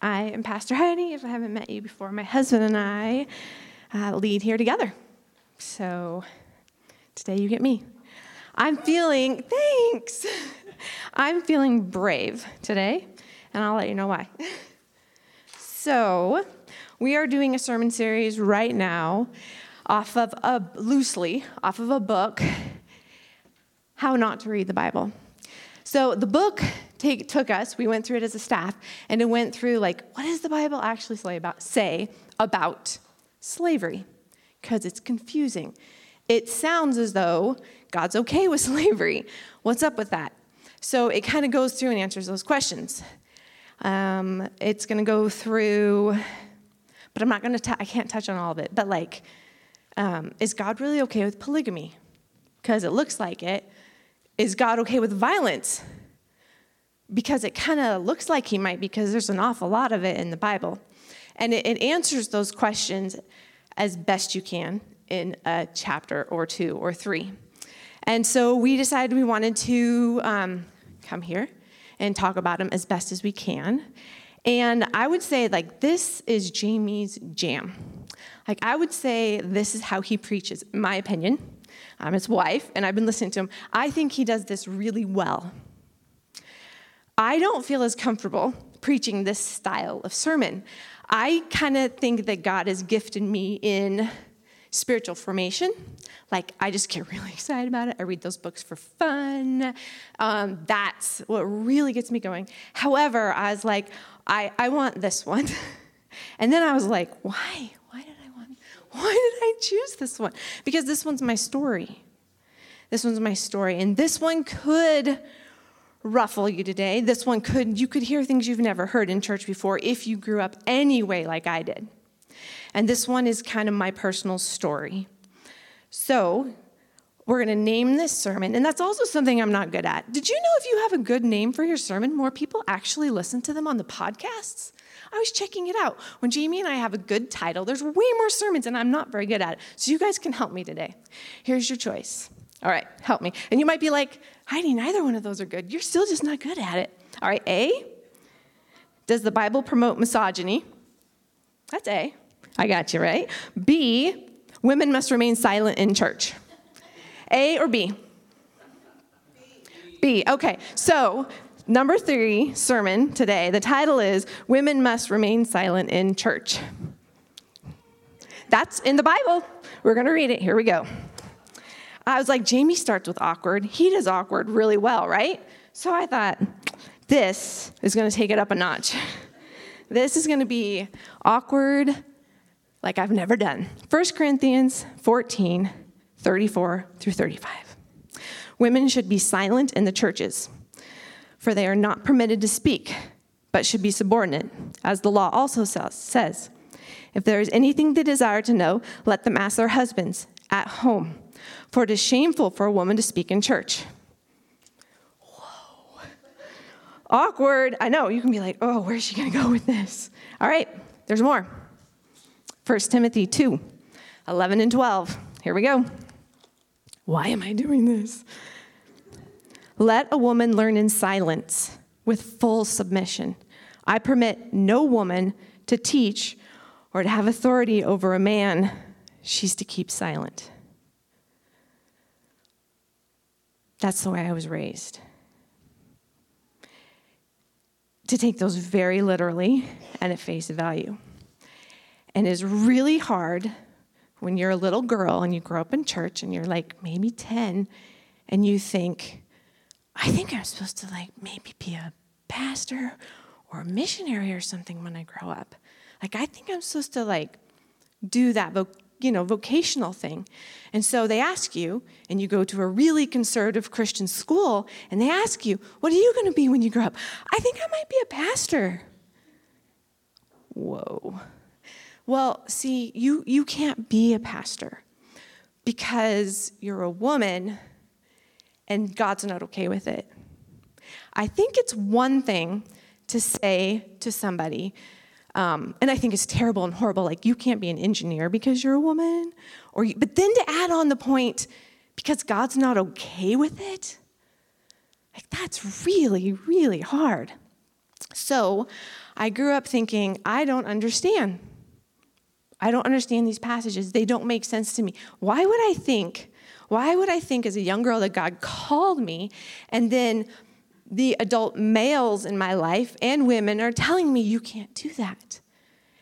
I am Pastor Heidi. If I haven't met you before, my husband and I uh, lead here together. So today you get me. I'm feeling, thanks. I'm feeling brave today, and I'll let you know why. So, we are doing a sermon series right now off of a loosely off of a book How Not to Read the Bible. So, the book take, took us, we went through it as a staff, and it went through like, what does the Bible actually say about, say about slavery? Because it's confusing. It sounds as though God's okay with slavery. What's up with that? So it kind of goes through and answers those questions. Um, it's going to go through, but I'm not going to, I can't touch on all of it, but like, um, is God really okay with polygamy? Because it looks like it. Is God okay with violence? Because it kind of looks like he might because there's an awful lot of it in the Bible. And it, it, answers those questions as best you can in a chapter or two or three. And so we decided we wanted to um, come here and talk about them as best as we can. And I would say, like, this is Jamie's jam. Like, I would say this is how he preaches, my opinion. I'm his wife, and I've been listening to him. I think he does this really well. I don't feel as comfortable preaching this style of sermon. I kind of think that God has gifted me in spiritual formation. Like, I just get really excited about it. I read those books for fun. Um, that's what really gets me going. However, I was like, I, I want this one. and then I was like, why? Why did I want, why did I choose this one? Because this one's my story. This one's my story. And this one could ruffle you today. This one could, you could hear things you've never heard in church before if you grew up anyway like I did. And this one is kind of my personal story. So, we're going to name this sermon, and that's also something I'm not good at. Did you know if you have a good name for your sermon, more people actually listen to them on the podcasts? I was checking it out. When Jamie and I have a good title, there's way more sermons, and I'm not very good at it. So, you guys can help me today. Here's your choice. All right, help me. And you might be like, Heidi, neither one of those are good. You're still just not good at it. All right, A, does the Bible promote misogyny? That's A. I got you, right? B, women must remain silent in church. A or B? B. Okay, so number three sermon today, the title is Women Must Remain Silent in Church. That's in the Bible. We're going to read it. Here we go. I was like, Jamie starts with awkward. He does awkward really well, right? So I thought, this is going to take it up a notch. This is going to be awkward like I've never done. 1 Corinthians 14, 34 through 35. Women should be silent in the churches, for they are not permitted to speak, but should be subordinate, as the law also says. If there is anything they desire to know, let them ask their husbands at home for it is shameful for a woman to speak in church. Whoa. Awkward. I know. You can be like, oh, where's she going to go with this? All right, there's more. 1 Timothy 2 11 and 12. Here we go. Why am I doing this? Let a woman learn in silence with full submission. I permit no woman to teach or to have authority over a man. She's to keep silent. That's the way I was raised. To take those very literally and at face value. And it's really hard when you're a little girl and you grow up in church and you're like maybe 10 and you think, I think I'm supposed to like maybe be a pastor or a missionary or something when I grow up. Like I think I'm supposed to like do that you know, vocational thing. And so they ask you, and you go to a really conservative Christian school, and they ask you, What are you going to be when you grow up? I think I might be a pastor. Whoa. Well, see, you, you can't be a pastor because you're a woman and God's not okay with it. I think it's one thing to say to somebody, um, and I think it's terrible and horrible. Like, you can't be an engineer because you're a woman. Or you, but then to add on the point, because God's not okay with it, like, that's really, really hard. So I grew up thinking, I don't understand. I don't understand these passages. They don't make sense to me. Why would I think, why would I think as a young girl that God called me and then the adult males in my life and women are telling me you can't do that?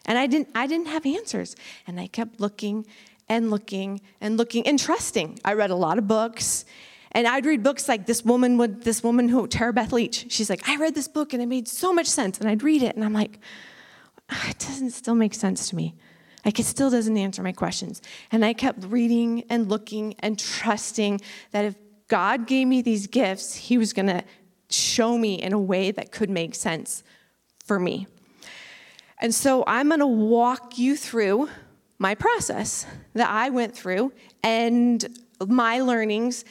And I didn't I didn't have answers. And I kept looking and looking and looking and trusting. I read a lot of books. And I'd read books like this woman would this woman who Tara Beth Leach. She's like, I read this book and it made so much sense. And I'd read it and I'm like, ah, it doesn't still make sense to me. Like it still doesn't answer my questions. And I kept reading and looking and trusting that if God gave me these gifts, He was gonna show me in a way that could make sense for me. And so I'm gonna walk you through my process that I went through and my learnings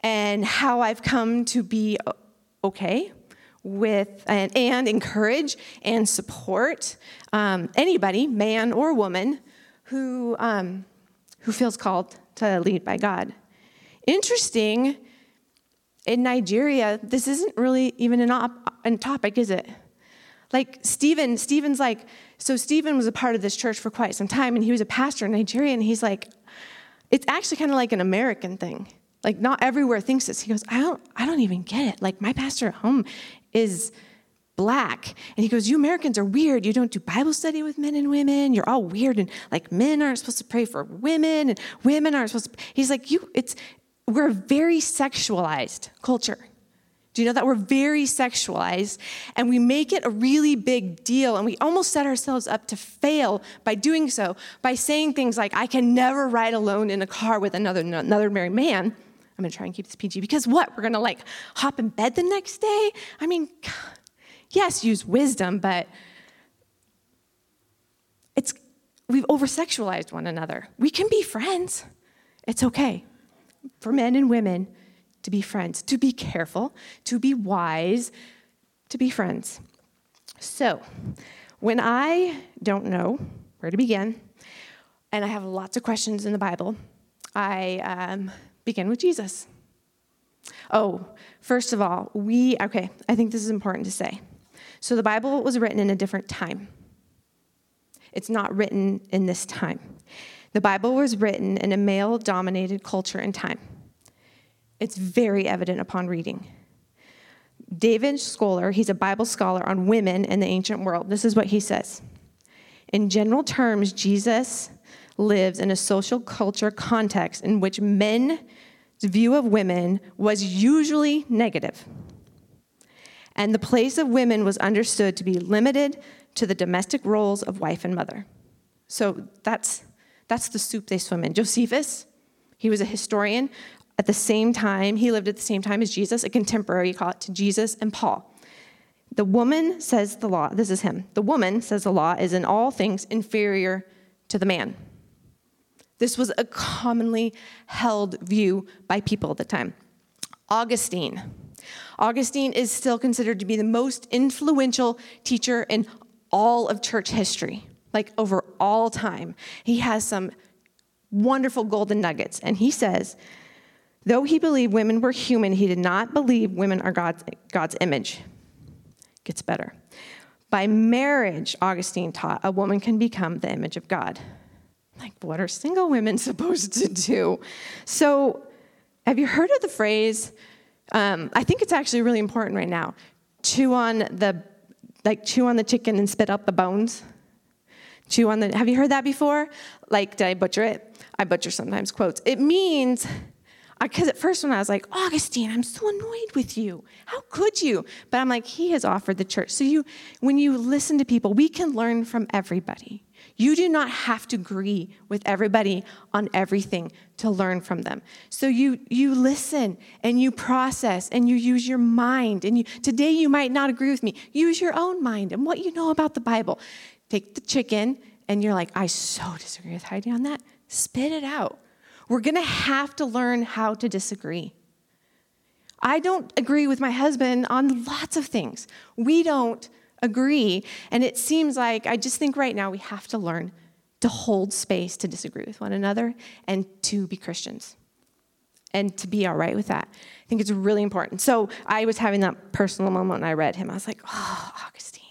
and how I've come to be okay with and, and encourage and support um, anybody, man or woman, who, um, who feels called to lead by God. Interesting, in Nigeria, this isn't really even an, op- an topic, is it? Like Stephen, Stephen's like, so Stephen was a part of this church for quite some time, and he was a pastor in Nigeria, and he's like, it's actually kind of like an American thing. Like not everywhere thinks this. He goes, I don't, I don't even get it. Like my pastor at home is black. And he goes, You Americans are weird. You don't do Bible study with men and women. You're all weird. And like men aren't supposed to pray for women and women aren't supposed to. He's like, You, it's, we're a very sexualized culture. Do you know that we're very sexualized and we make it a really big deal and we almost set ourselves up to fail by doing so by saying things like I can never ride alone in a car with another another married man. I'm going to try and keep this PG because what? We're going to like hop in bed the next day? I mean, yes, use wisdom, but it's we've over sexualized one another. We can be friends. It's okay for men and women to be friends, to be careful, to be wise, to be friends. So, when I don't know where to begin, and I have lots of questions in the Bible, I um, begin with Jesus. Oh, first of all, we, okay, I think this is important to say. So, the Bible was written in a different time. It's not written in this time. The Bible was written in a male dominated culture and time. It's very evident upon reading. David Scholer, he's a Bible scholar on women in the ancient world. This is what he says. In general terms, Jesus lives in a social culture context in which men's view of women was usually negative. And the place of women was understood to be limited to the domestic roles of wife and mother. So that's, that's the soup they swim in. Josephus, he was a historian at the same time, he lived at the same time as Jesus, a contemporary, you call it to Jesus and Paul. The woman says the law, this is him. The woman says the law is in all things inferior to the man. This was a commonly held view by people at the time. Augustine. Augustine is still considered to be the most influential teacher in all of church history, like over all time. He has some wonderful golden nuggets, and he says Though he believed women were human, he did not believe women are God's, God's image. Gets better. By marriage, Augustine taught, a woman can become the image of God. Like, what are single women supposed to do? So, have you heard of the phrase? Um, I think it's actually really important right now. Chew on the, like, chew on the chicken and spit out the bones. Chew on the. Have you heard that before? Like, did I butcher it? I butcher sometimes quotes. It means because at first when I was like, Augustine, I'm so annoyed with you. How could you? But I'm like, he has offered the church. So you, when you listen to people, we can learn from everybody. You do not have to agree with everybody on everything to learn from them. So you you listen and you process and you use your mind. And you today you might not agree with me. Use your own mind and what you know about the Bible. Take the chicken and you're like, I so disagree with Heidi on that. Spit it out. We're to have to learn how to disagree. I don't agree with my husband on lots of things. We don't agree. And it seems like, I just think right now we have to learn to hold space to disagree with one another and to be Christians and to be all right with that. I think it's really important. So I was having that personal moment and I read him. I was like, oh, Augustine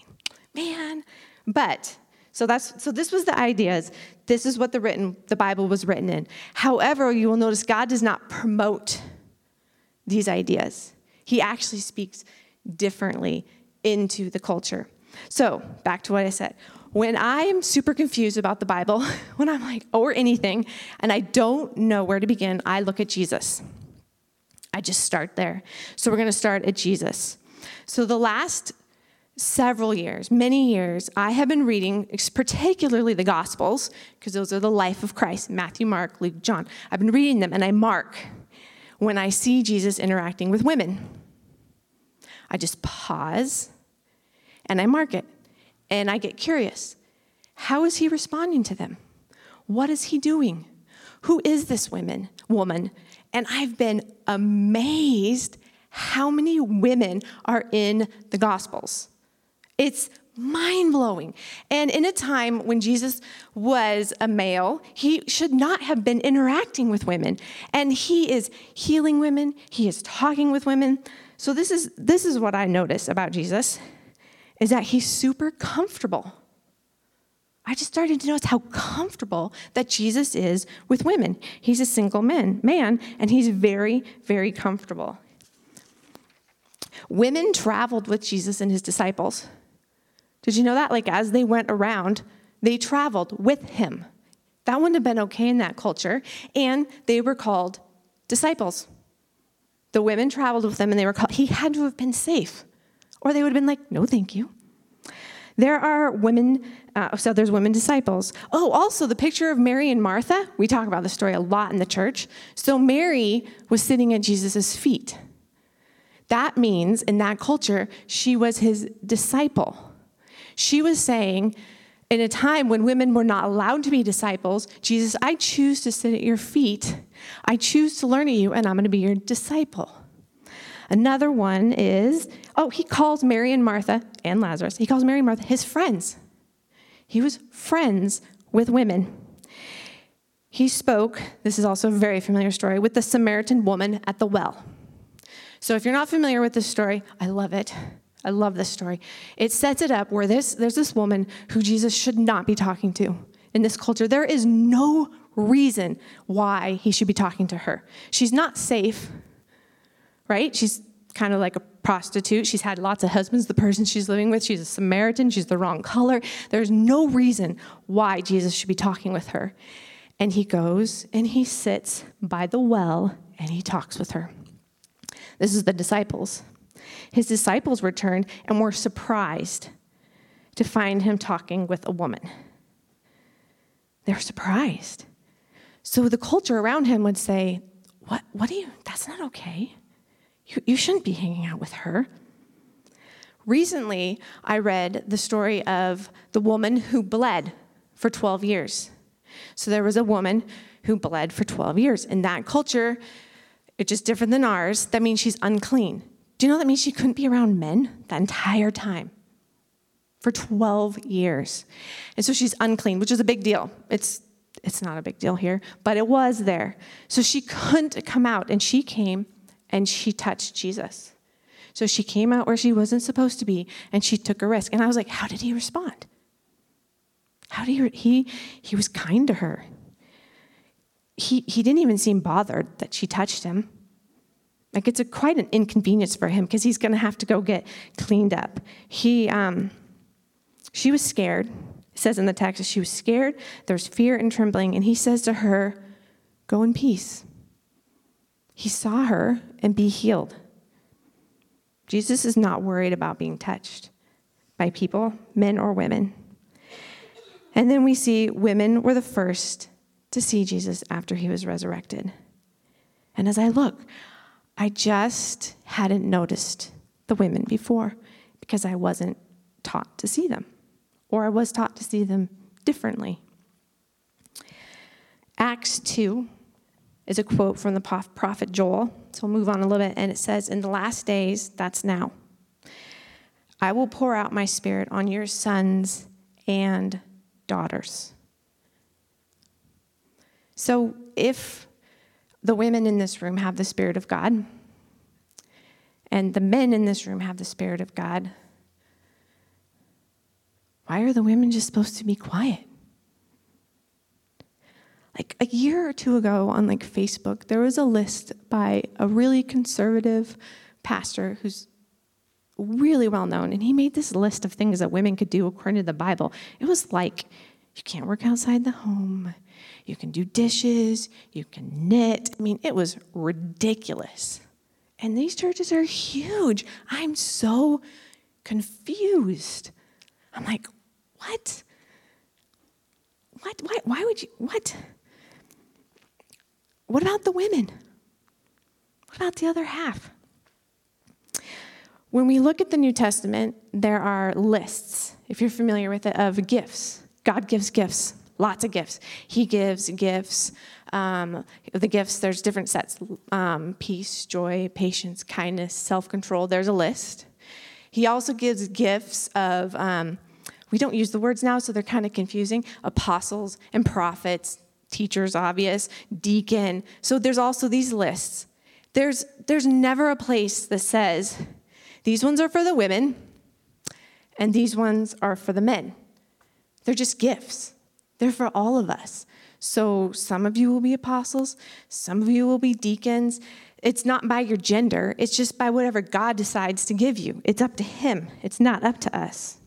man. But so that's so this was the ideas. This is what the written the Bible was written in. However, you will notice God does not promote these ideas. He actually speaks differently into the culture. So, back to what I said. When I am super confused about the Bible, when I'm like, or anything, and I don't know where to begin, I look at Jesus. I just start there. So, we're going to start at Jesus. So, the last several years, many years, I have been reading, particularly the Gospels, because those are the life of Christ Matthew, Mark, Luke, John. I've been reading them, and I mark when I see Jesus interacting with women. I just pause and I mark it. And I get curious. How is he responding to them? What is he doing? Who is this woman, woman? And I've been amazed how many women are in the Gospels. It's mind blowing. And in a time when Jesus was a male, he should not have been interacting with women. And he is healing women, he is talking with women. So this is this is what I notice about Jesus is that he's super comfortable. I just started to notice how comfortable that Jesus is with women. He's a single man, man, and he's very, very comfortable. Women traveled with Jesus and his disciples. Did you know that? Like, as they went around, they traveled with him. That wouldn't have been okay in that culture. And they were called disciples. The women traveled with them and they were called, he had to have been safe. Or they would have been like, no, thank you. There are women, uh, so there's women disciples. Oh, also the picture of Mary and Martha. We talk about the story a lot in the church. So Mary was sitting at Jesus' feet. That means in that culture, she was his disciple. She was saying, in a time when women were not allowed to be disciples, Jesus, I choose to sit at your feet. I choose to learn of you, and I'm going to be your disciple. Another one is, oh, he calls Mary and Martha and Lazarus, he calls Mary and Martha his friends. He was friends with women. He spoke, this is also a very familiar story, with the Samaritan woman at the well. So if you're not familiar with this story, I love it. I love this story. It sets it up where this, there's this woman who Jesus should not be talking to in this culture. There is no reason why he should be talking to her. She's not safe, right? She's kind of like a prostitute. She's had lots of husbands. The person she's living with, she's a Samaritan. She's the wrong color. There's no reason why Jesus should be talking with her. And he goes and he sits by the well and he talks with her. This is the disciples. His disciples returned and were surprised to find him talking with a woman. They're surprised. So the culture around him would say, What, what do you, that's not okay. You, you shouldn't be hanging out with her. Recently, I read the story of the woman who bled for 12 years. So there was a woman who bled for 12 years. In that culture, it's just different than ours. That means she's unclean. Do you know that means she couldn't be around men the entire time? For 12 years. And so she's unclean, which is a big deal. It's it's not a big deal here, but it was there. So she couldn't come out, and she came and she touched Jesus. So she came out where she wasn't supposed to be, and she took a risk. And I was like, how did he respond? How did he? He, he was kind to her. He, he didn't even seem bothered that she touched him. Like it's a, quite an inconvenience for him because he's going to have to go get cleaned up. He, um, she was scared. It says in the text she was scared. There's fear and trembling, and he says to her, "Go in peace." He saw her and be healed. Jesus is not worried about being touched by people, men or women. And then we see women were the first to see Jesus after he was resurrected. And as I look, I just hadn't noticed the women before because I wasn't taught to see them, or I was taught to see them differently. Acts 2 is a quote from the prophet Joel. So we'll move on a little bit, and it says, In the last days, that's now, I will pour out my spirit on your sons and daughters. So if the women in this room have the Spirit of God, and the men in this room have the Spirit of God. Why are the women just supposed to be quiet? Like a year or two ago on like Facebook, there was a list by a really conservative pastor who's really well known, and he made this list of things that women could do according to the Bible. It was like you can't work outside the home, you can do dishes, you can knit. I mean, it was ridiculous. And these churches are huge. I'm so confused. I'm like, what? What? Why, why would you? What? What about the women? What about the other half? When we look at the New Testament, there are lists, if you're familiar with it, of gifts. God gives gifts, lots of gifts. He gives gifts. Um, the gifts, there's different sets um, peace, joy, patience, kindness, self control. There's a list. He also gives gifts of, um, we don't use the words now, so they're kind of confusing apostles and prophets, teachers, obvious, deacon. So there's also these lists. There's, there's never a place that says, these ones are for the women, and these ones are for the men. They're just gifts, they're for all of us. So some of you will be apostles, some of you will be deacons. It's not by your gender, it's just by whatever God decides to give you. It's up to Him, it's not up to us.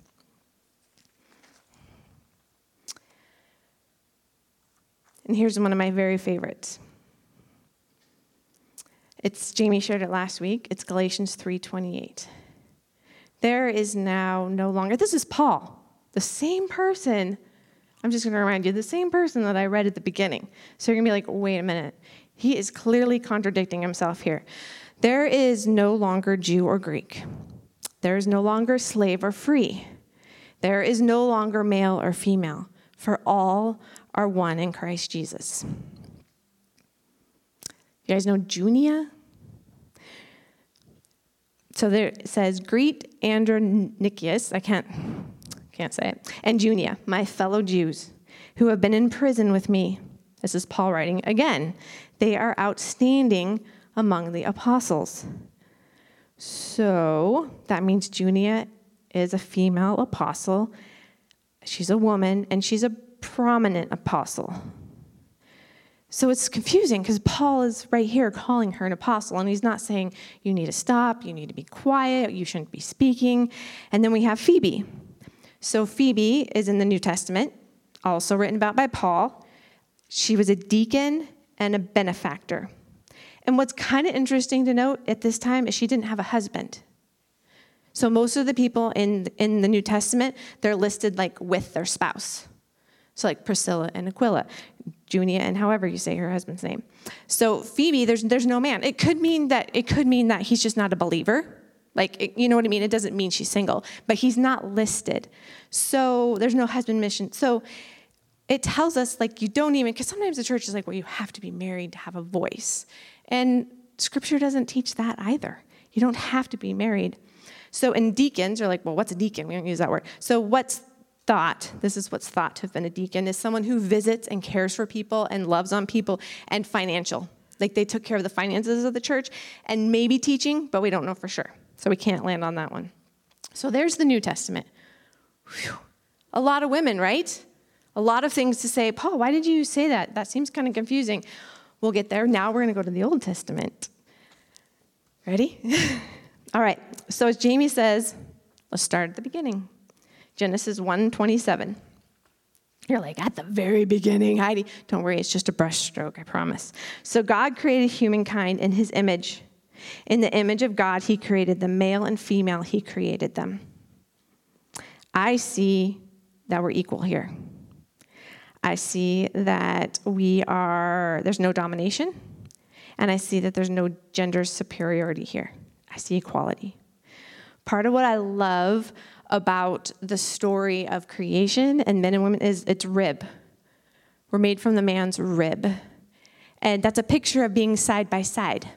And here's one of my very favorites. It's Jamie shared it last week. It's Galatians 3:28. There is now no longer. This is Paul, the same person. I'm just going to remind you, the same person that I read at the beginning. So you're going to be like, "Wait a minute. He is clearly contradicting himself here." There is no longer Jew or Greek. There is no longer slave or free. There is no longer male or female, for all are one in Christ Jesus. You guys know Junia? So there it says, Greet Andronicus, I can't, can't say it, and Junia, my fellow Jews, who have been in prison with me. This is Paul writing again. They are outstanding among the apostles. So that means Junia is a female apostle. She's a woman, and she's a prominent apostle. So it's confusing because Paul is right here calling her an apostle, and he's not saying, you need to stop, you need to be quiet, you shouldn't be speaking. And then we have Phoebe. So Phoebe is in the New Testament, also written about by Paul. She was a deacon and a benefactor. And what's kind of interesting to note at this time is she didn't have a husband. So most of the people in, in the New Testament, they're listed like with their spouse. So, like Priscilla and Aquila, Junia, and however you say her husband's name. So, Phoebe, there's, there's no man. It could mean that it could mean that he's just not a believer. Like, you know what I mean? It doesn't mean she's single, but he's not listed. So, there's no husband mission. So, it tells us, like, you don't even, because sometimes the church is like, well, you have to be married to have a voice. And scripture doesn't teach that either. You don't have to be married. So, in deacons, are like, well, what's a deacon? We don't use that word. So, what's thought, this is what's thought to have been a deacon, is someone who visits and cares for people and loves on people and financial. Like they took care of the finances of the church and maybe teaching, but we don't know for sure. So we can't land on that one. So there's the New Testament. Whew. A lot of women, right? A lot of things to say. Paul, why did you say that? That seems kind of confusing. We'll get there. Now we're going to go to the Old Testament. Ready? All right. So as Jamie says, let's start at the beginning. Genesis 1:27. You're like, at the very beginning, Heidi. Don't worry, it's just a brushstroke, I promise. So God created humankind in his image. In the image of God, he created the male and female, he created them. I see that we're equal here. I see that we are, there's no domination, and I see that there's no gender superiority here. I see equality. Part of what I love about the story of creation and men and women is its rib. We're made from the man's rib. And that's a picture of being side by side.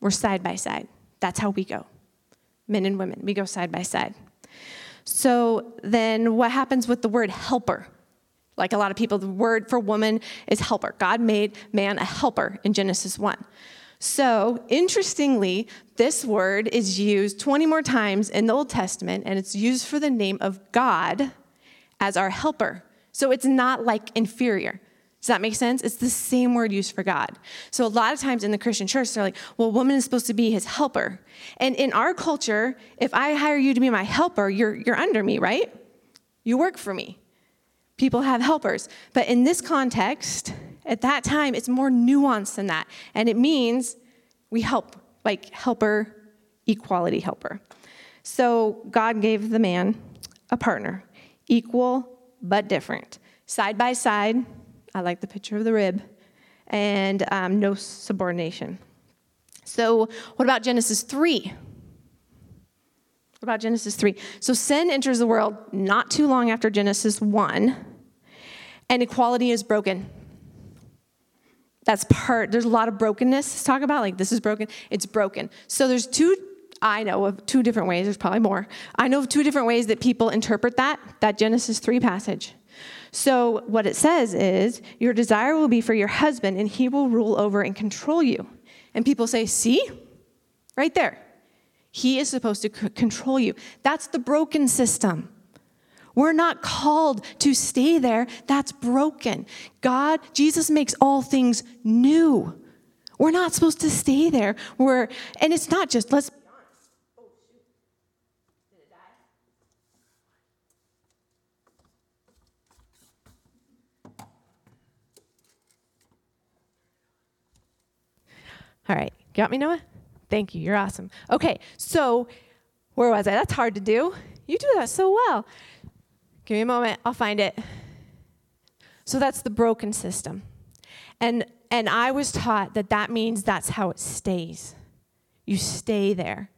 We're side by side. That's how we go. Men and women, we go side by side. So then what happens with the word helper? Like a lot of people, the word for woman is helper. God made man a helper in Genesis 1. So, interestingly, this word is used 20 more times in the Old Testament, and it's used for the name of God as our helper. So, it's not like inferior. Does that make sense? It's the same word used for God. So, a lot of times in the Christian church, they're like, well, woman is supposed to be his helper. And in our culture, if I hire you to be my helper, you're, you're under me, right? You work for me. People have helpers. But in this context, at that time, it's more nuanced than that. And it means we help, like helper, equality helper. So God gave the man a partner, equal but different. Side by side, I like the picture of the rib, and um, no subordination. So, what about Genesis 3? What about Genesis 3? So, sin enters the world not too long after Genesis 1, and equality is broken that's part there's a lot of brokenness to talk about like this is broken it's broken so there's two i know of two different ways there's probably more i know of two different ways that people interpret that that genesis 3 passage so what it says is your desire will be for your husband and he will rule over and control you and people say see right there he is supposed to c- control you that's the broken system we're not called to stay there. That's broken. God, Jesus makes all things new. We're not supposed to stay there. We're, and it's not just, let's be honest. Oh, shoot. Did it die? All right. Got me, Noah? Thank you. You're awesome. Okay. So, where was I? That's hard to do. You do that so well. Give me a moment, I'll find it. So that's the broken system. And, and I was taught that that means that's how it stays. You stay there.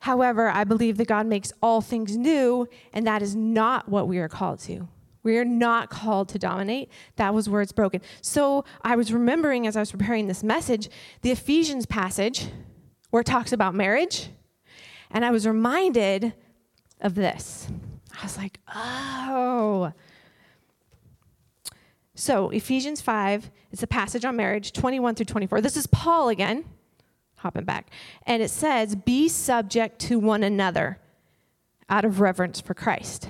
However, I believe that God makes all things new, and that is not what we are called to. We are not called to dominate. That was where it's broken. So I was remembering as I was preparing this message the Ephesians passage where it talks about marriage, and I was reminded of this. I was like, oh. So, Ephesians 5, it's a passage on marriage, 21 through 24. This is Paul again, hopping back. And it says, Be subject to one another out of reverence for Christ.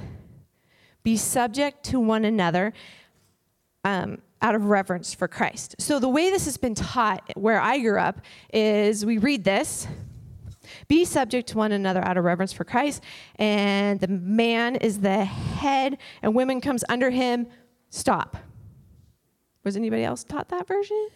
Be subject to one another um, out of reverence for Christ. So, the way this has been taught where I grew up is we read this, be subject to one another out of reverence for Christ. And the man is the head, and women comes under him. Stop. Was anybody else taught that version?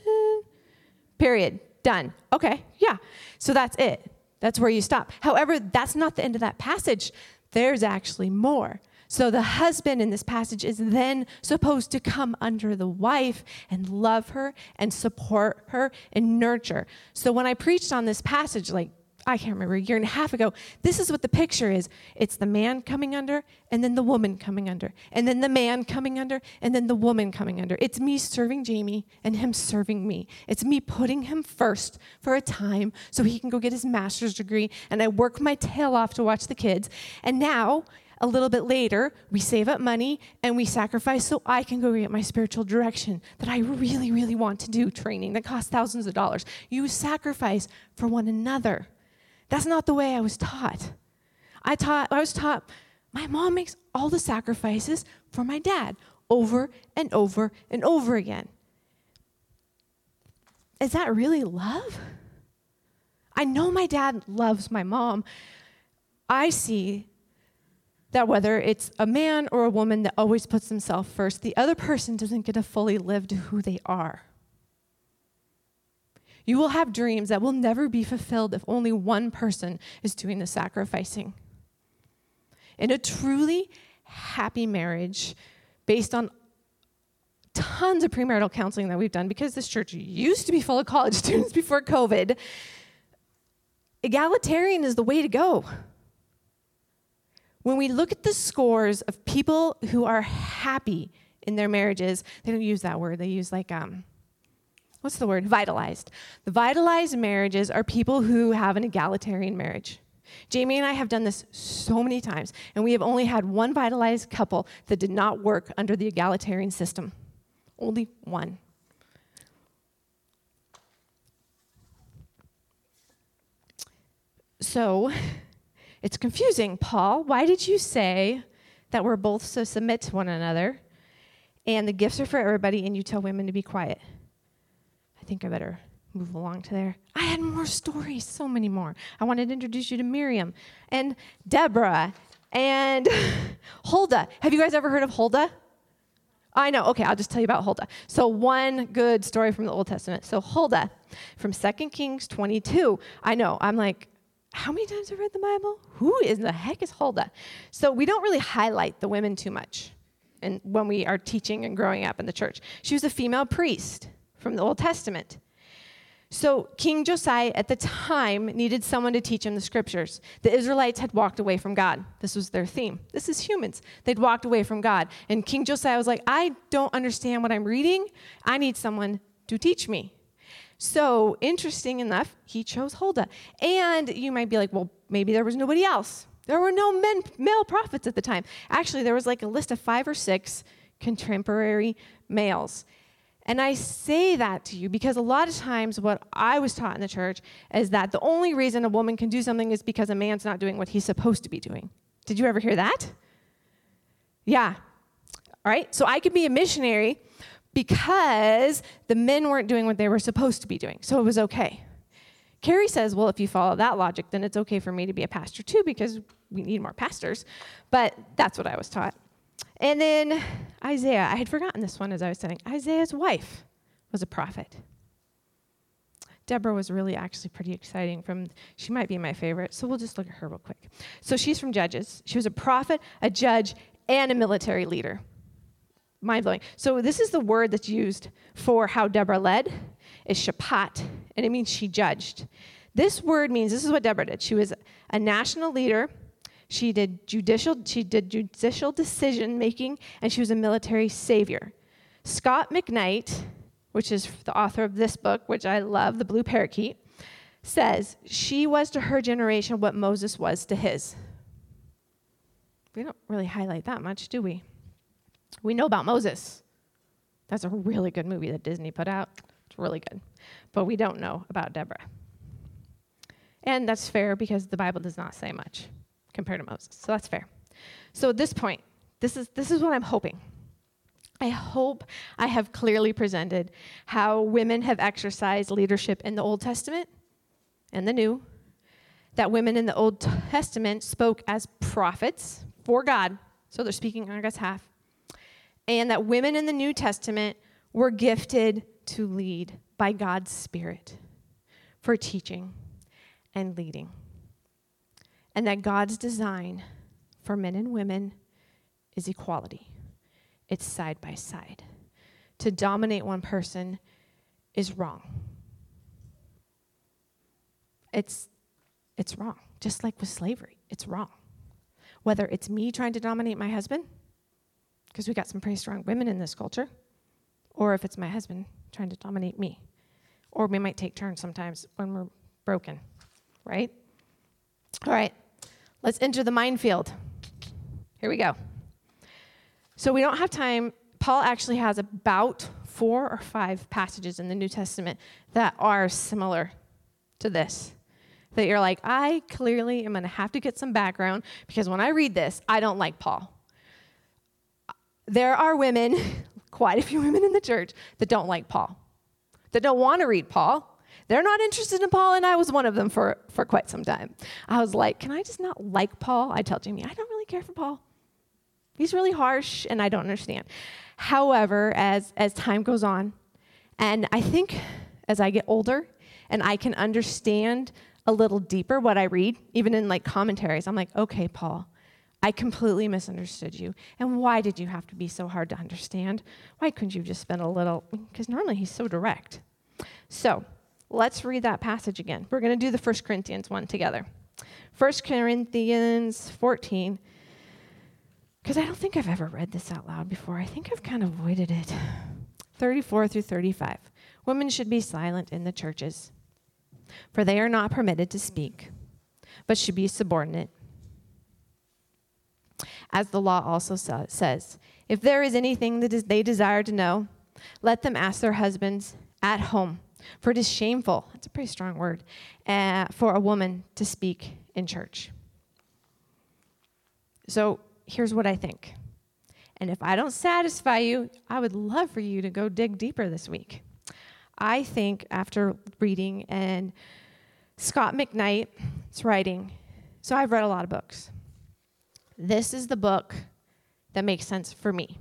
Period. Done. Okay, yeah. So that's it. That's where you stop. However, that's not the end of that passage. There's actually more. So the husband in this passage is then supposed to come under the wife and love her and support her and nurture. So when I preached on this passage, like I can't remember, a year and a half ago, this is what the picture is. It's the man coming under, and then the woman coming under, and then the man coming under, and then the woman coming under. It's me serving Jamie and him serving me. It's me putting him first for a time so he can go get his master's degree, and I work my tail off to watch the kids. And now, a little bit later, we save up money and we sacrifice so I can go get my spiritual direction that I really, really want to do training that costs thousands of dollars. You sacrifice for one another. That's not the way I was taught. I taught I was taught my mom makes all the sacrifices for my dad over and over and over again. Is that really love? I know my dad loves my mom. I see that whether it's a man or a woman that always puts themselves first, the other person doesn't get to fully live to who they are. You will have dreams that will never be fulfilled if only one person is doing the sacrificing. In a truly happy marriage, based on tons of premarital counseling that we've done, because this church used to be full of college students before COVID, egalitarian is the way to go. When we look at the scores of people who are happy in their marriages, they don't use that word, they use like, um, what's the word? Vitalized. The vitalized marriages are people who have an egalitarian marriage. Jamie and I have done this so many times, and we have only had one vitalized couple that did not work under the egalitarian system. Only one. So it's confusing. Paul, why did you say that we're both to submit to one another and the gifts are for everybody and you tell women to be quiet? I think I better move along to there. I had more stories, so many more. I wanted to introduce you to Miriam and Deborah and Huldah. Have you guys ever heard of Huldah? I know. Okay, I'll just tell you about Huldah. So, one good story from the Old Testament. So, Huldah from 2 Kings 22. I know. I'm like, how many times have I read the Bible? Who in the heck is Huldah? So, we don't really highlight the women too much and when we are teaching and growing up in the church. She was a female priest from the Old Testament. So, King Josiah at the time needed someone to teach him the scriptures. The Israelites had walked away from God. This was their theme. This is humans. They'd walked away from God. And King Josiah was like, I don't understand what I'm reading. I need someone to teach me. So, interesting enough, he chose Huldah. And you might be like, well, maybe there was nobody else. There were no men, male prophets at the time. Actually, there was like a list of five or six contemporary males. And I say that to you because a lot of times what I was taught in the church is that the only reason a woman can do something is because a man's not doing what he's supposed to be doing. Did you ever hear that? Yeah. All right. So I could be a missionary because the men weren't doing what they were supposed to be doing. So it was okay. Carrie says, well, if you follow that logic, then it's okay for me to be a pastor too because we need more pastors. But that's what I was taught. And then Isaiah, I had forgotten this one as I was studying. Isaiah's wife was a prophet. Deborah was really actually pretty exciting from she might be my favorite. So we'll just look at her real quick. So she's from Judges. She was a prophet, a judge, and a military leader. Mind blowing. So this is the word that's used for how Deborah led is shapat, and it means she judged. This word means this is what Deborah did. She was a national leader she did judicial, she did judicial decision making, and she was a military savior. Scot McKnight, which is the author of this book, which I love, The Blue Parakeet, says she was to her generation what Moses was to his. We don't really highlight that much, do we? We know about Moses. That's a really good movie that Disney put out. It's really good. But we don't know about Deborah. And that's fair because the Bible does not say much compared to Moses. So that's fair. So at this point, this is, this is what I'm hoping. I hope I have clearly presented how women have exercised leadership in the Old Testament and the New, that women in the Old Testament spoke as prophets for God, so they're speaking on God's behalf, and that women in the New Testament were gifted to lead by God's Spirit for teaching and leading and that God's design for men and women is equality. It's side by side. To dominate one person is wrong. It's, it's wrong, just like with slavery, it's wrong. Whether it's me trying to dominate my husband, because we got some pretty strong women in this culture, or if it's my husband trying to dominate me. Or we might take turns sometimes when we're broken, right? All right. Let's enter the minefield. Here we go. So we don't have time. Paul actually has about four or five passages in the New Testament that are similar to this. That you're like, I clearly am going to have to get some background because when I read this, I don't like Paul. There are women, quite a few women in the church, that don't like Paul, that don't want to read Paul, they're not interested in Paul, and I was one of them for, for quite some time. I was like, can I just not like Paul? I tell Jamie, I don't really care for Paul. He's really harsh, and I don't understand. However, as, as time goes on, and I think as I get older and I can understand a little deeper what I read, even in like commentaries, I'm like, okay, Paul, I completely misunderstood you. And why did you have to be so hard to understand? Why couldn't you just spend a little? Because normally he's so direct. So, Let's read that passage again. We're going to do the 1 Corinthians one together. 1 Corinthians 14. Because I don't think I've ever read this out loud before. I think I've kind of avoided it. 34 through 35. Women should be silent in the churches, for they are not permitted to speak, but should be subordinate. As the law also says, if there is anything that they desire to know, let them ask their husbands at home For it is shameful, that's a pretty strong word, uh, for a woman to speak in church. So here's what I think. And if I don't satisfy you, I would love for you to go dig deeper this week. I think after reading and Scot McKnight's writing, so I've read a lot of books. This is the book that makes sense for me.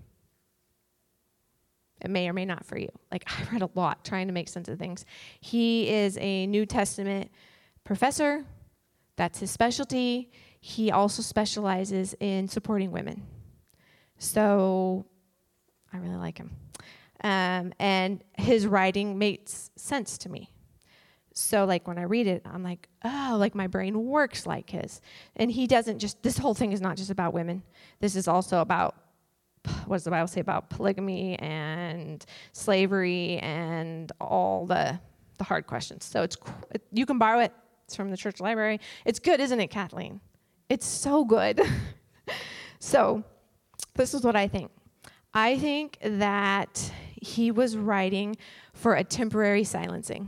It may or may not for you. Like, I read a lot trying to make sense of things. He is a New Testament professor, that's his specialty. He also specializes in supporting women. So, I really like him. Um, and his writing makes sense to me. So, like, when I read it, I'm like, oh, like my brain works like his. And he doesn't just, this whole thing is not just about women. This is also about what does the Bible say about polygamy and slavery and all the the hard questions. So it's you can borrow it. It's from the church library. It's good, isn't it, Kathleen? It's so good. so this is what I think. I think that he was writing for a temporary silencing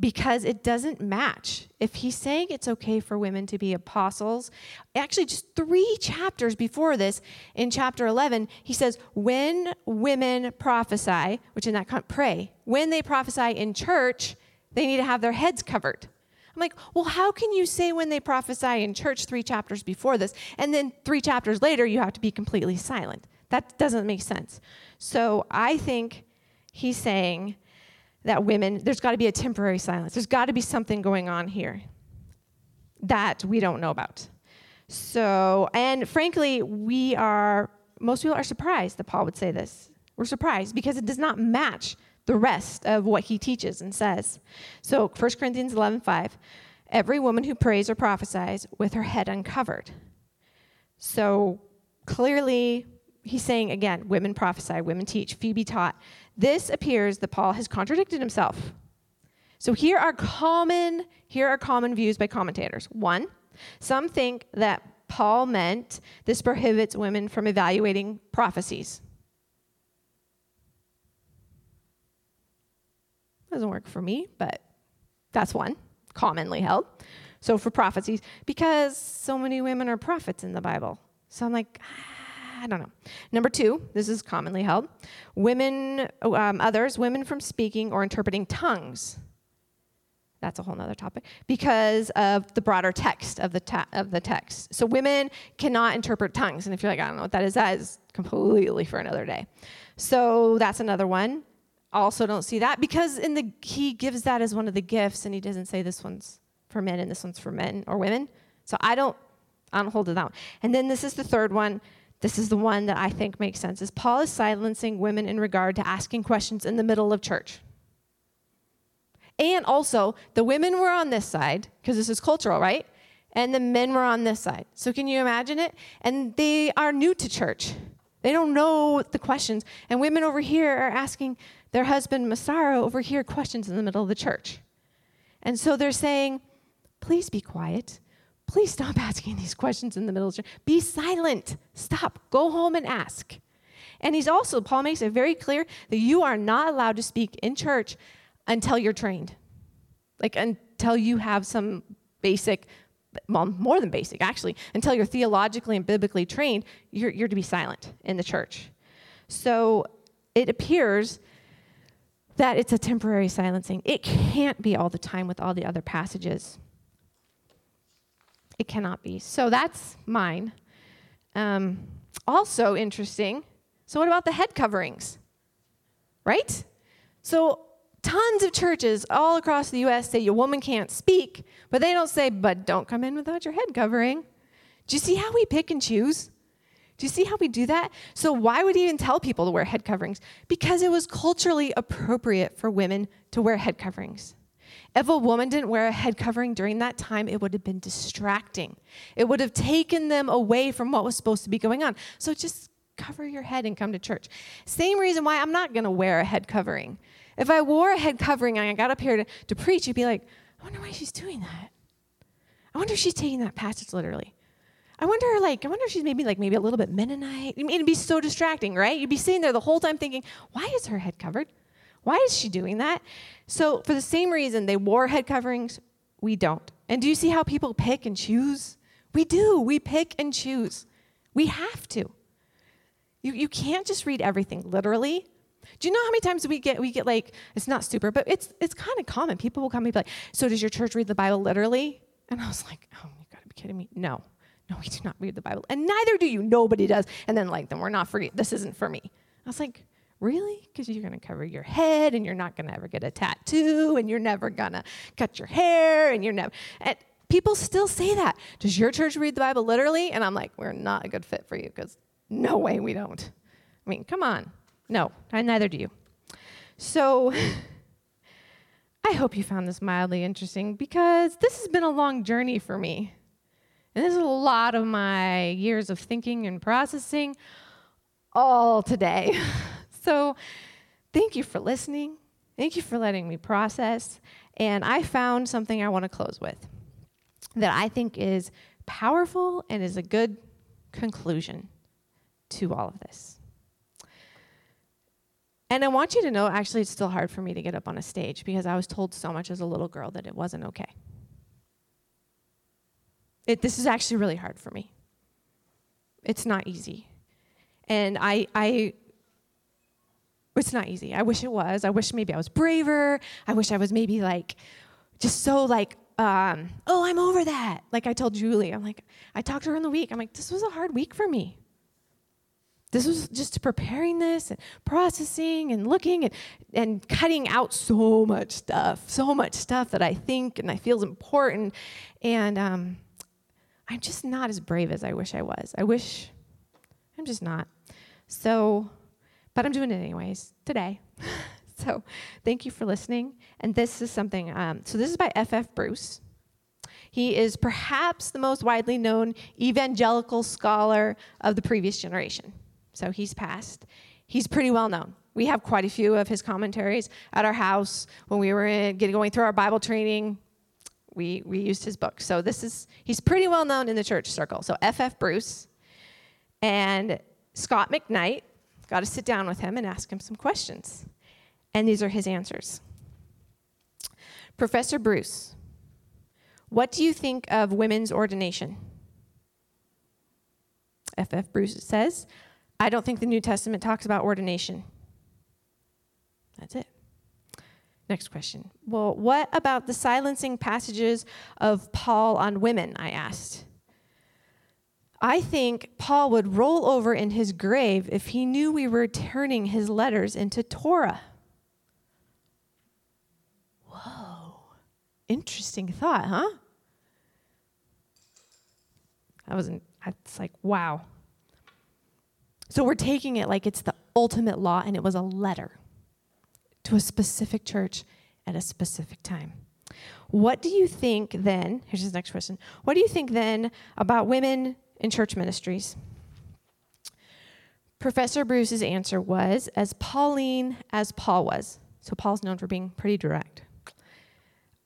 because it doesn't match. If he's saying it's okay for women to be apostles, actually, just three chapters before this, in chapter 11, he says, When women prophesy, which in that, pray, when they prophesy in church, they need to have their heads covered. I'm like, well, how can you say when they prophesy in church three chapters before this, and then three chapters later, you have to be completely silent? That doesn't make sense. So I think he's saying, that women, there's got to be a temporary silence. There's got to be something going on here that we don't know about. So, and frankly, we are, most people are surprised that Paul would say this. We're surprised because it does not match the rest of what he teaches and says. So, 1 Corinthians 11 5, every woman who prays or prophesies with her head uncovered. So, clearly, he's saying again, women prophesy, women teach, Phoebe taught. This appears that Paul has contradicted himself. So here are common here are common views by commentators. One, some think that Paul meant this prohibits women from evaluating prophecies. Doesn't work for me, but that's one commonly held. So for prophecies, because so many women are prophets in the Bible. So I'm like, ah, I don't know. Number two, this is commonly held women, um, others, women from speaking or interpreting tongues. That's a whole other topic because of the broader text of the, ta- of the text. So women cannot interpret tongues. And if you're like, I don't know what that is, that is completely for another day. So that's another one. Also, don't see that because in the he gives that as one of the gifts, and he doesn't say this one's for men and this one's for men or women. So I don't I don't hold to that one. And then this is the third one. This is the one that I think makes sense. Is Paul is silencing women in regard to asking questions in the middle of church. And also, the women were on this side, because this is cultural, right? And the men were on this side. So can you imagine it? And they are new to church. They don't know the questions. And women over here are asking their husband, Massaro, over here questions in the middle of the church. And so they're saying, please be quiet. Please stop asking these questions in the middle of the church. Be silent. Stop. Go home and ask. And he's also, Paul makes it very clear that you are not allowed to speak in church until you're trained. Like until you have some basic, well, more than basic, actually, until you're theologically and biblically trained, you're, you're to be silent in the church. So it appears that it's a temporary silencing. It can't be all the time with all the other passages. It cannot be. So that's mine. Um, also interesting. So, what about the head coverings? Right? So, tons of churches all across the US say your woman can't speak, but they don't say, but don't come in without your head covering. Do you see how we pick and choose? Do you see how we do that? So, why would he even tell people to wear head coverings? Because it was culturally appropriate for women to wear head coverings. If a woman didn't wear a head covering during that time, it would have been distracting. It would have taken them away from what was supposed to be going on. So just cover your head and come to church. Same reason why I'm not going to wear a head covering. If I wore a head covering and I got up here to, to preach, you'd be like, I wonder why she's doing that. I wonder if she's taking that passage literally. I wonder, like, I wonder if she's maybe like maybe a little bit Mennonite. It'd be so distracting, right? You'd be sitting there the whole time thinking, why is her head covered? Why is she doing that? So, for the same reason they wore head coverings, we don't. And do you see how people pick and choose? We do. We pick and choose. We have to. You, you can't just read everything literally. Do you know how many times we get we get like it's not super, but it's it's kind of common. People will come and be like, "So does your church read the Bible literally?" And I was like, "Oh, you got to be kidding me!" No, no, we do not read the Bible, and neither do you. Nobody does. And then like, then we're not free. This isn't for me. I was like, really? Because you're gonna cover your head, and you're not gonna ever get a tattoo, and you're never gonna cut your hair, and you're never. And people still say that. Does your church read the Bible literally? And I'm like, we're not a good fit for you because no way we don't. I mean, come on. No, I neither do you. So I hope you found this mildly interesting because this has been a long journey for me. And this is a lot of my years of thinking and processing all today. so thank you for listening. Thank you for letting me process. And I found something I want to close with that I think is powerful and is a good conclusion to all of this. And I want you to know actually, it's still hard for me to get up on a stage because I was told so much as a little girl that it wasn't okay. It, this is actually really hard for me. It's not easy. And I, I, it's not easy. I wish it was. I wish maybe I was braver. I wish I was maybe like, just so like, um, oh, I'm over that. Like I told Julie, I'm like, I talked to her in the week. I'm like, this was a hard week for me. This was just preparing this and processing and looking and, and cutting out so much stuff, so much stuff that I think and I feel is important. And um, I'm just not as brave as I wish I was. I wish I'm just not. So, but I'm doing it anyways today. so, thank you for listening. And this is something, um, so this is by F.F. Bruce. He is perhaps the most widely known evangelical scholar of the previous generation so he's passed. He's pretty well known. We have quite a few of his commentaries at our house when we were in, getting, going through our Bible training. We, we used his book. So this is, he's pretty well known in the church circle. So F.F. Bruce and Scot McKnight, got to sit down with him and ask him some questions. And these are his answers. Professor Bruce, what do you think of women's ordination? F.F. Bruce says, I don't think the New Testament talks about ordination. That's it. Next question. Well, what about the silencing passages of Paul on women? I asked. I think Paul would roll over in his grave if he knew we were turning his letters into Torah. Whoa. Interesting thought, huh? I wasn't, it's like, wow. So we're taking it like it's the ultimate law and it was a letter to a specific church at a specific time. What do you think then? Here's his next question. What do you think then about women in church ministries? Professor Bruce's answer was as Pauline as Paul was. So Paul's known for being pretty direct.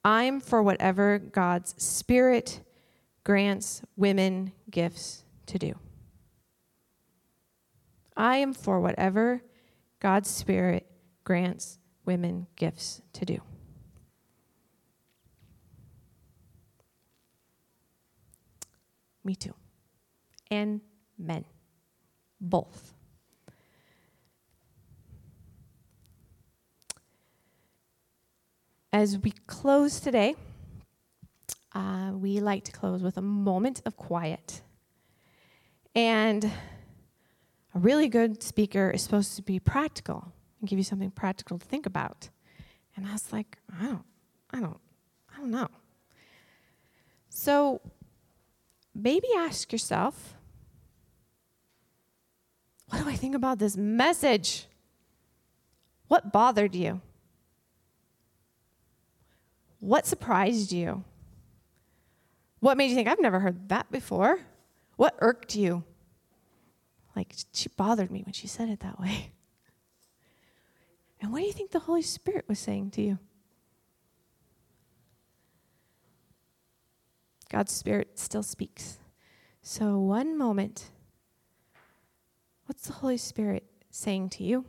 I'm for whatever God's Spirit grants women gifts to do. I am for whatever God's Spirit grants women gifts to do. Me too. And men. Both. As we close today, uh, we like to close with a moment of quiet. And a really good speaker is supposed to be practical and give you something practical to think about. And I was like, I don't, I don't, I don't know. So maybe ask yourself, what do I think about this message? What bothered you? What surprised you? What made you think, I've never heard that before? What irked you? Like, she bothered me when she said it that way. And what do you think the Holy Spirit was saying to you? God's Spirit still speaks. So, one moment, What's the Holy Spirit saying to you?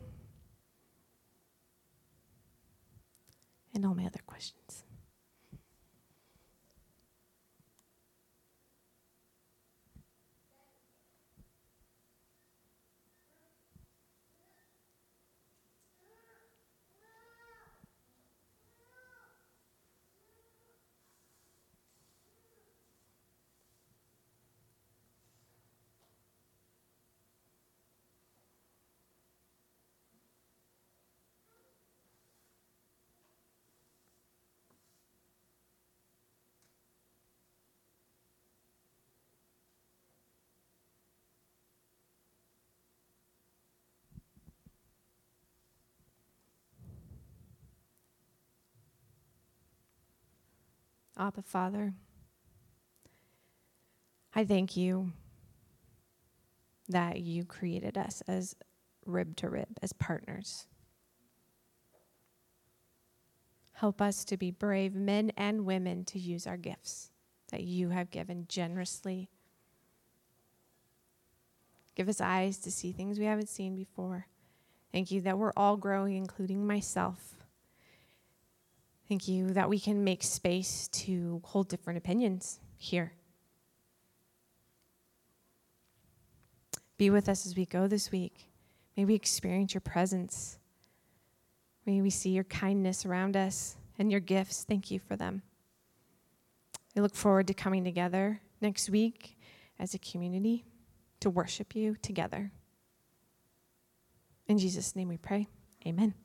And all my other questions. Abba, Father, I thank you that you created us as rib to rib, as partners. Help us to be brave men and women to use our gifts that you have given generously. Give us eyes to see things we haven't seen before. Thank you that we're all growing, including myself. Thank you that we can make space to hold different opinions here. Be with us as we go this week. May we experience your presence. May we see your kindness around us and your gifts. Thank you for them. We look forward to coming together next week as a community to worship you together. In Jesus' name we pray. Amen.